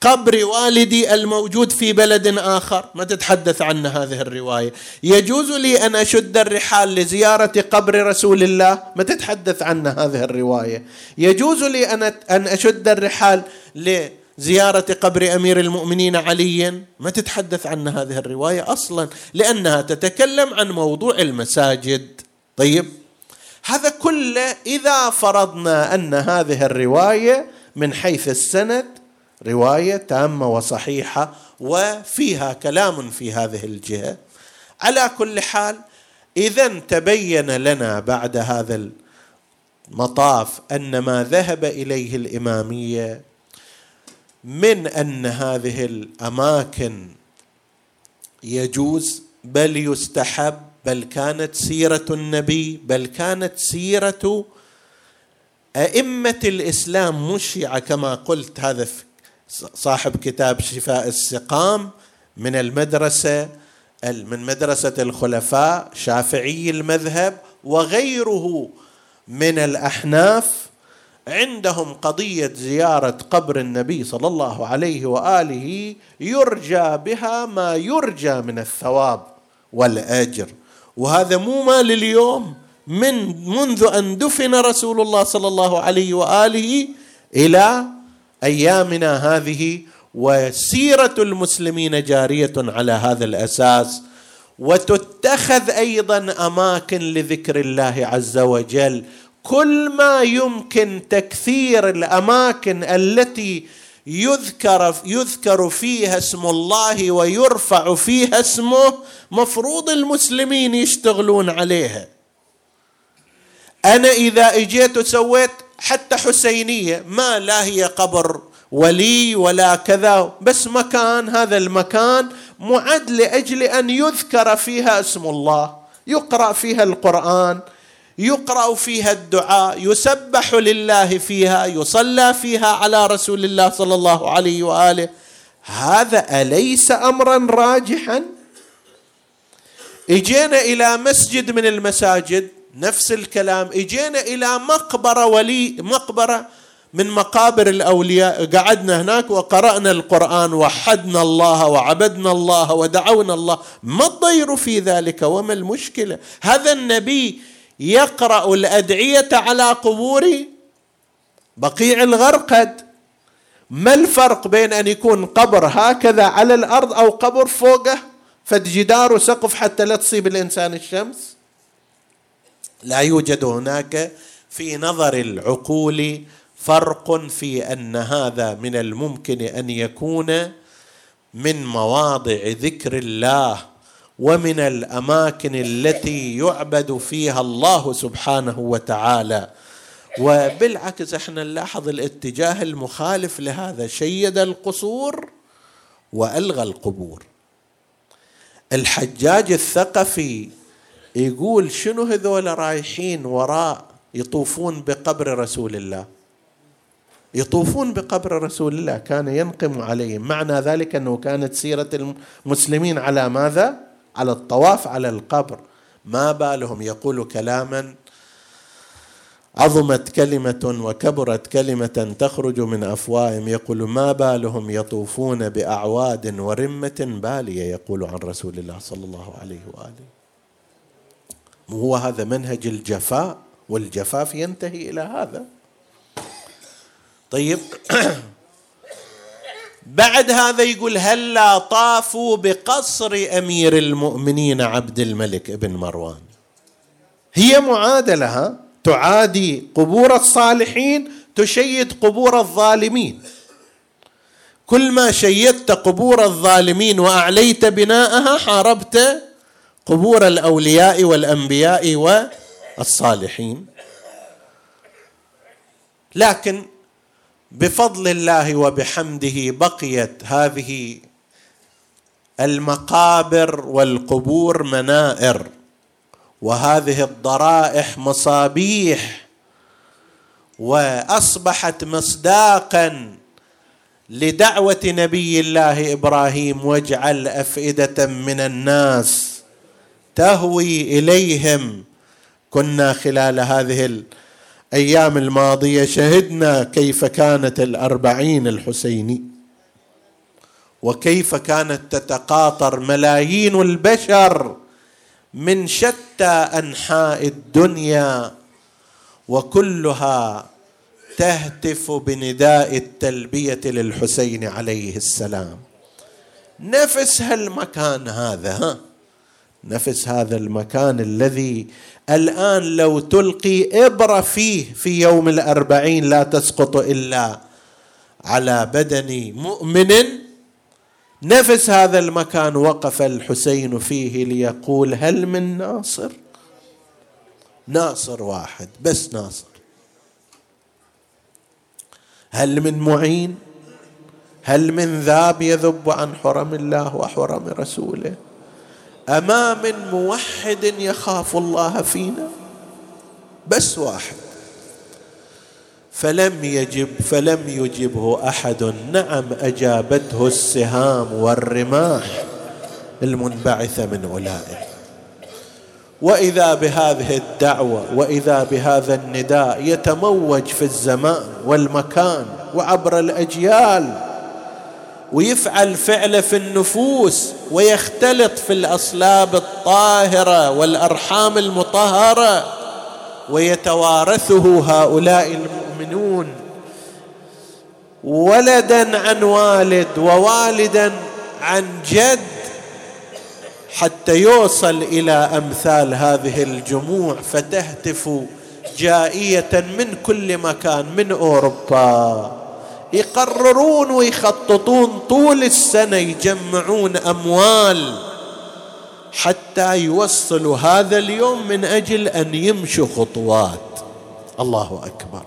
قبر والدي الموجود في بلد آخر. ما تتحدث عن هذه الرواية. يجوز لي أن أشد الرحال لزيارة قبر رسول الله؟ ما تتحدث عن هذه الرواية. يجوز لي أن أن أشد الرحال لزيارة قبر أمير المؤمنين علي؟ ما تتحدث عن هذه الرواية أصلا لأنها تتكلم عن موضوع المساجد. طيب هذا كله إذا فرضنا أن هذه الرواية من حيث السند رواية تامة وصحيحة وفيها كلام في هذه الجهة. على كل حال إذا تبين لنا بعد هذا المطاف أن ما ذهب إليه الإمامية من أن هذه الأماكن يجوز بل يستحب بل كانت سيرة النبي بل كانت سيرة أئمة الإسلام مشيعة كما قلت هذا صاحب كتاب شفاء السقام من المدرسة من مدرسة الخلفاء شافعي المذهب وغيره من الأحناف. عندهم قضية زيارة قبر النبي صلى الله عليه وآله يرجى بها ما يرجى من الثواب والأجر. وهذا مو مال اليوم. من منذ أن دفن رسول الله صلى الله عليه وآله إلى أيامنا هذه وسيرة المسلمين جارية على هذا الأساس وتتخذ أيضا أماكن لذكر الله عز وجل. كل ما يمكن تكثير الأماكن التي يذكر يذكر فيها اسم الله ويرفع فيها اسمه مفروض المسلمين يشتغلون عليها. أنا إذا إجيت وسويت حتى حسينية ما لا هي قبر ولي ولا كذا بس مكان هذا المكان معد لأجل أن يذكر فيها اسم الله يقرأ فيها القرآن يقرأ فيها الدعاء يسبح لله فيها يصلى فيها على رسول الله صلى الله عليه وآله. هذا أليس امرا راجحا؟ إجينا إلى مسجد من المساجد. نفس الكلام. اجينا إلى مقبرة ولي مقبرة من مقابر الأولياء. قعدنا هناك وقرأنا القرآن وحدنا الله وعبدنا الله ودعونا الله. ما الضير في ذلك؟ وما المشكلة؟ هذا النبي يقرأ الأدعية على قبور بقيع الغرقد. ما الفرق بين أن يكون قبر هكذا على الأرض أو قبر فوقه؟ فد وسقف حتى لا تصيب الإنسان الشمس. لا يوجد هناك في نظر العقول فرق في أن هذا من الممكن أن يكون من مواضع ذكر الله ومن الأماكن التي يعبد فيها الله سبحانه وتعالى. وبالعكس إحنا نلاحظ الاتجاه المخالف لهذا. شيد القصور وألغى القبور. الحجاج الثقفي يقول شنو هذول رايحين وراء يطوفون بقبر رسول الله؟ يطوفون بقبر رسول الله كان ينقم عليهم. معنى ذلك أنه كانت سيرة المسلمين على ماذا؟ على الطواف على القبر. ما بالهم يقول كلاما عظمت كلمة وكبرت كلمة تخرج من أفواههم. يقول ما بالهم يطوفون بأعواد ورمة بالية يقول عن رسول الله صلى الله عليه وآله. هو هذا منهج الجفاء والجفاف ينتهي إلى هذا. طيب. بعد هذا يقول هلا طافوا بقصر أمير المؤمنين عبد الملك بن مروان. هي معادلة ها؟ تعادي قبور الصالحين تشيد قبور الظالمين. كل ما شيدت قبور الظالمين وأعليت بناءها حاربت قبور الأولياء والأنبياء والصالحين. لكن بفضل الله وبحمده بقيت هذه المقابر والقبور منائر وهذه الضرائح مصابيح وأصبحت مصداقا لدعوة نبي الله إبراهيم واجعل أفئدة من الناس. تهوي إليهم. كنا خلال هذه الأيام الماضية شهدنا كيف كانت الأربعين الحسيني وكيف كانت تتقاطر ملايين البشر من شتى أنحاء الدنيا وكلها تهتف بنداء التلبية للحسين عليه السلام. نفس هالمكان هذا ها؟ نفس هذا المكان الذي الآن لو تلقي إبرة فيه في يوم الأربعين لا تسقط إلا على بدن مؤمن. نفس هذا المكان وقف الحسين فيه ليقول هل من ناصر؟ ناصر واحد بس ناصر. هل من معين؟ هل من ذاب يذب عن حرم الله وحرم رسوله؟ أما من موحد يخاف الله فينا؟ بس واحد. فلم يجب فلم يجبه أحد. نعم أجابته السهام والرماح المنبعثه من أولئك. وإذا بهذه الدعوة وإذا بهذا النداء يتموج في الزمان والمكان وعبر الأجيال ويفعل فعله في النفوس ويختلط في الأصلاب الطاهرة والأرحام المطهرة ويتوارثه هؤلاء المؤمنون. ولدا عن والد ووالدا عن جد حتى يوصل إلى أمثال هذه الجموع فتهتف جائية من كل مكان من أوروبا. يقررون ويخططون طول السنة يجمعون أموال حتى يوصلوا هذا اليوم من أجل أن يمشوا خطوات. الله أكبر.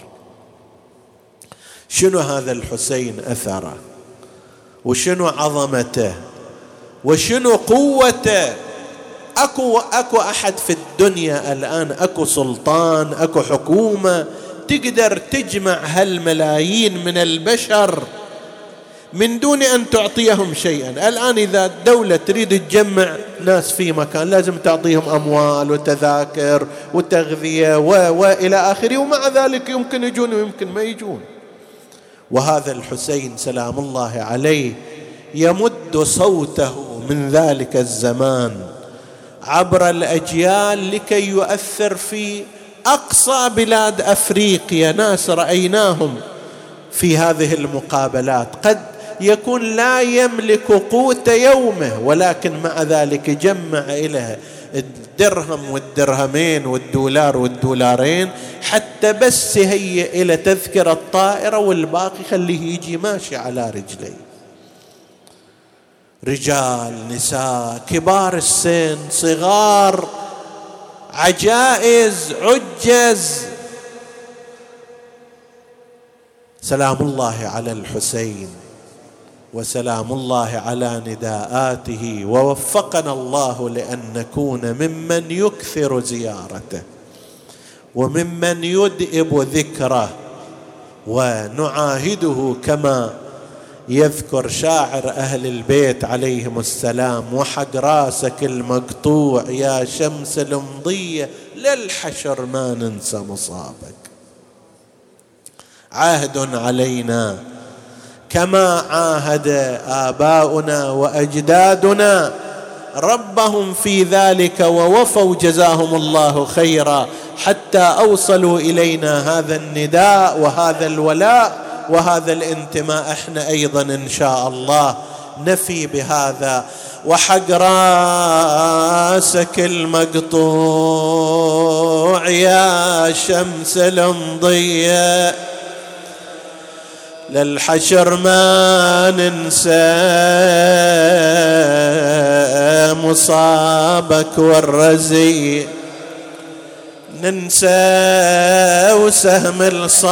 شنو هذا الحسين أثره؟ وشنو عظمته؟ وشنو قوته؟ اكو أكو أحد في الدنيا الآن أكو سلطان أكو حكومة تقدر تجمع هالملايين من البشر من دون أن تعطيهم شيئا، الآن إذا الدولة تريد تجمع ناس في مكان لازم تعطيهم أموال وتذاكر وتغذية و... والى آخره ومع ذلك يمكن يجون ويمكن ما يجون. وهذا الحسين سلام الله عليه يمد صوته من ذلك الزمان عبر الأجيال لكي يؤثر في أقصى بلاد أفريقيا ناس رأيناهم في هذه المقابلات. قد يكون لا يملك قوت يومه ولكن مع ذلك جمع إليه الدرهم والدرهمين والدولار والدولارين حتى بس يهيئ إلى تذكرة الطائرة والباقي خليه يجي ماشي على رجليه. رجال نساء كبار السن صغار عجائز عجز. سلام الله على الحسين وسلام الله على نداءاته ووفقنا الله لأن نكون ممن يكثر زيارته وممن يدئب ذكره ونعاهده كما يذكر شاعر أهل البيت عليهم السلام وحق راسك المقطوع يا شمس المضية للحشر ما ننسى مصابك. عهد علينا كما عاهد آباؤنا وأجدادنا ربهم في ذلك ووفوا جزاهم الله خيرا حتى أوصلوا إلينا هذا النداء وهذا الولاء وهذا الانتماء إحنا أيضا إن شاء الله نفي بهذا. وحق راسك المقطوع يا شمس المضيه للحشر ما ننسى مصابك والرزي. ننسى وسهم الصاب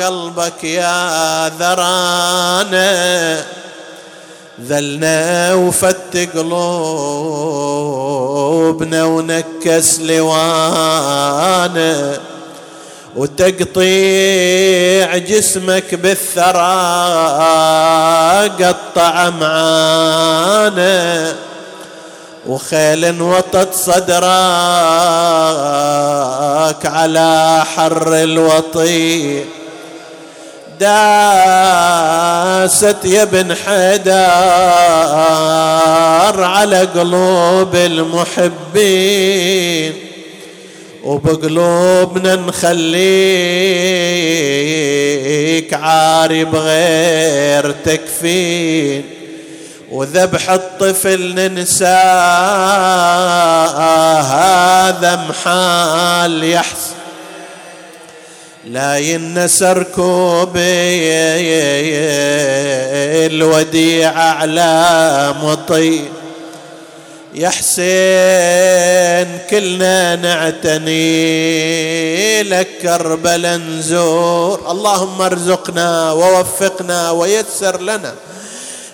قلبك يا ذرانا ذلنا وفت قلوبنا ونكس لوانا. وتقطيع جسمك بالثرى قطع معانا. وخيل وطت صدرك على حر الوطي داست يا ابن حيدر على قلوب المحبين. وبقلوبنا نخليك عاري بغير تكفين. وذبح الطفل ننسى هذا محال يحسن لا ينسى ركوب الوديع على مطي يا حسين كلنا نعتني لك كربلا نزور. اللهم ارزقنا ووفقنا ويسر لنا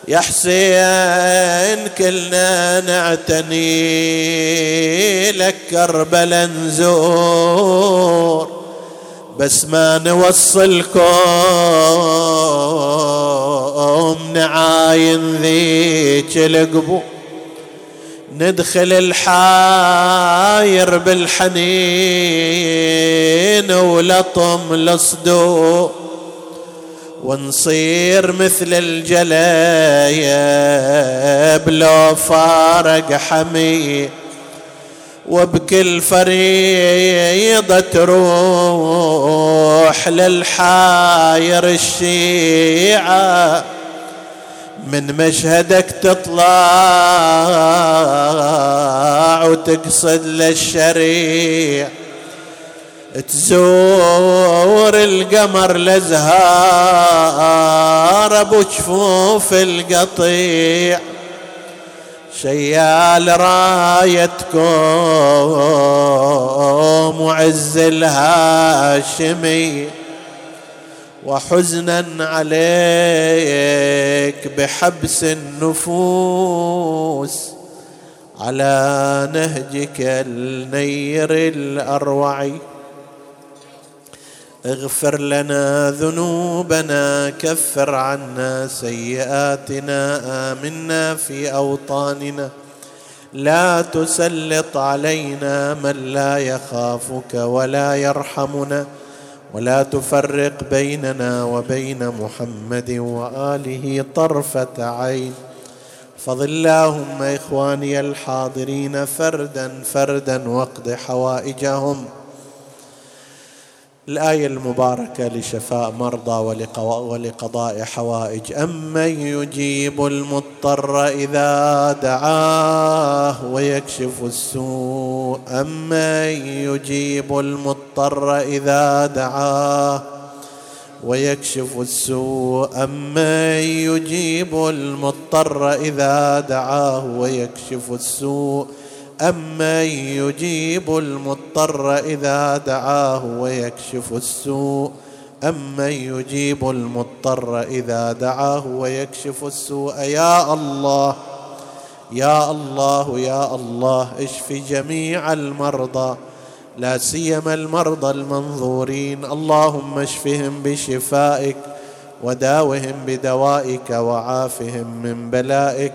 يا حسين كلنا نعتني لك كربلا نزور بس ما نوصلكم نعاين ذيك القبور ندخل الحاير بالحنين ولطم الصدور ونصير مثل الجلايب لو فارق حمي وبكل فريضة تروح للحاير الشيعة. من مشهدك تطلع وتقصد للشريع تزور القمر لزهار أبو جفوف القطيع. شيال رايتكم وعز الهاشمي. وحزنا عليك بحبس النفوس. على نهجك النير الأروعي. اغفر لنا ذنوبنا كفر عنا سيئاتنا آمنا في أوطاننا. لا تسلط علينا من لا يخافك ولا يرحمنا ولا تفرق بيننا وبين محمد وآله طرفة عين. فضل اللهم إخواني الحاضرين فردا فردا واقض حوائجهم. الآية المباركة لشفاء مرضى ولقضاء حوائج. أمن يجيب المضطر إذا دعاه ويكشف السوء. أمن يجيب المضطر إذا دعاه ويكشف السوء. أمن يجيب المضطر إذا دعاه ويكشف السوء. أمن يجيب المضطر إذا دعاه ويكشف السوء؟ أمن يجيب المضطر إذا دعاه ويكشف السوء؟ يا الله يا الله يا الله اشف جميع المرضى لا سيما المرضى المنظورين. اللهم اشفهم بشفائك وداوهم بدوائك وعافهم من بلائك.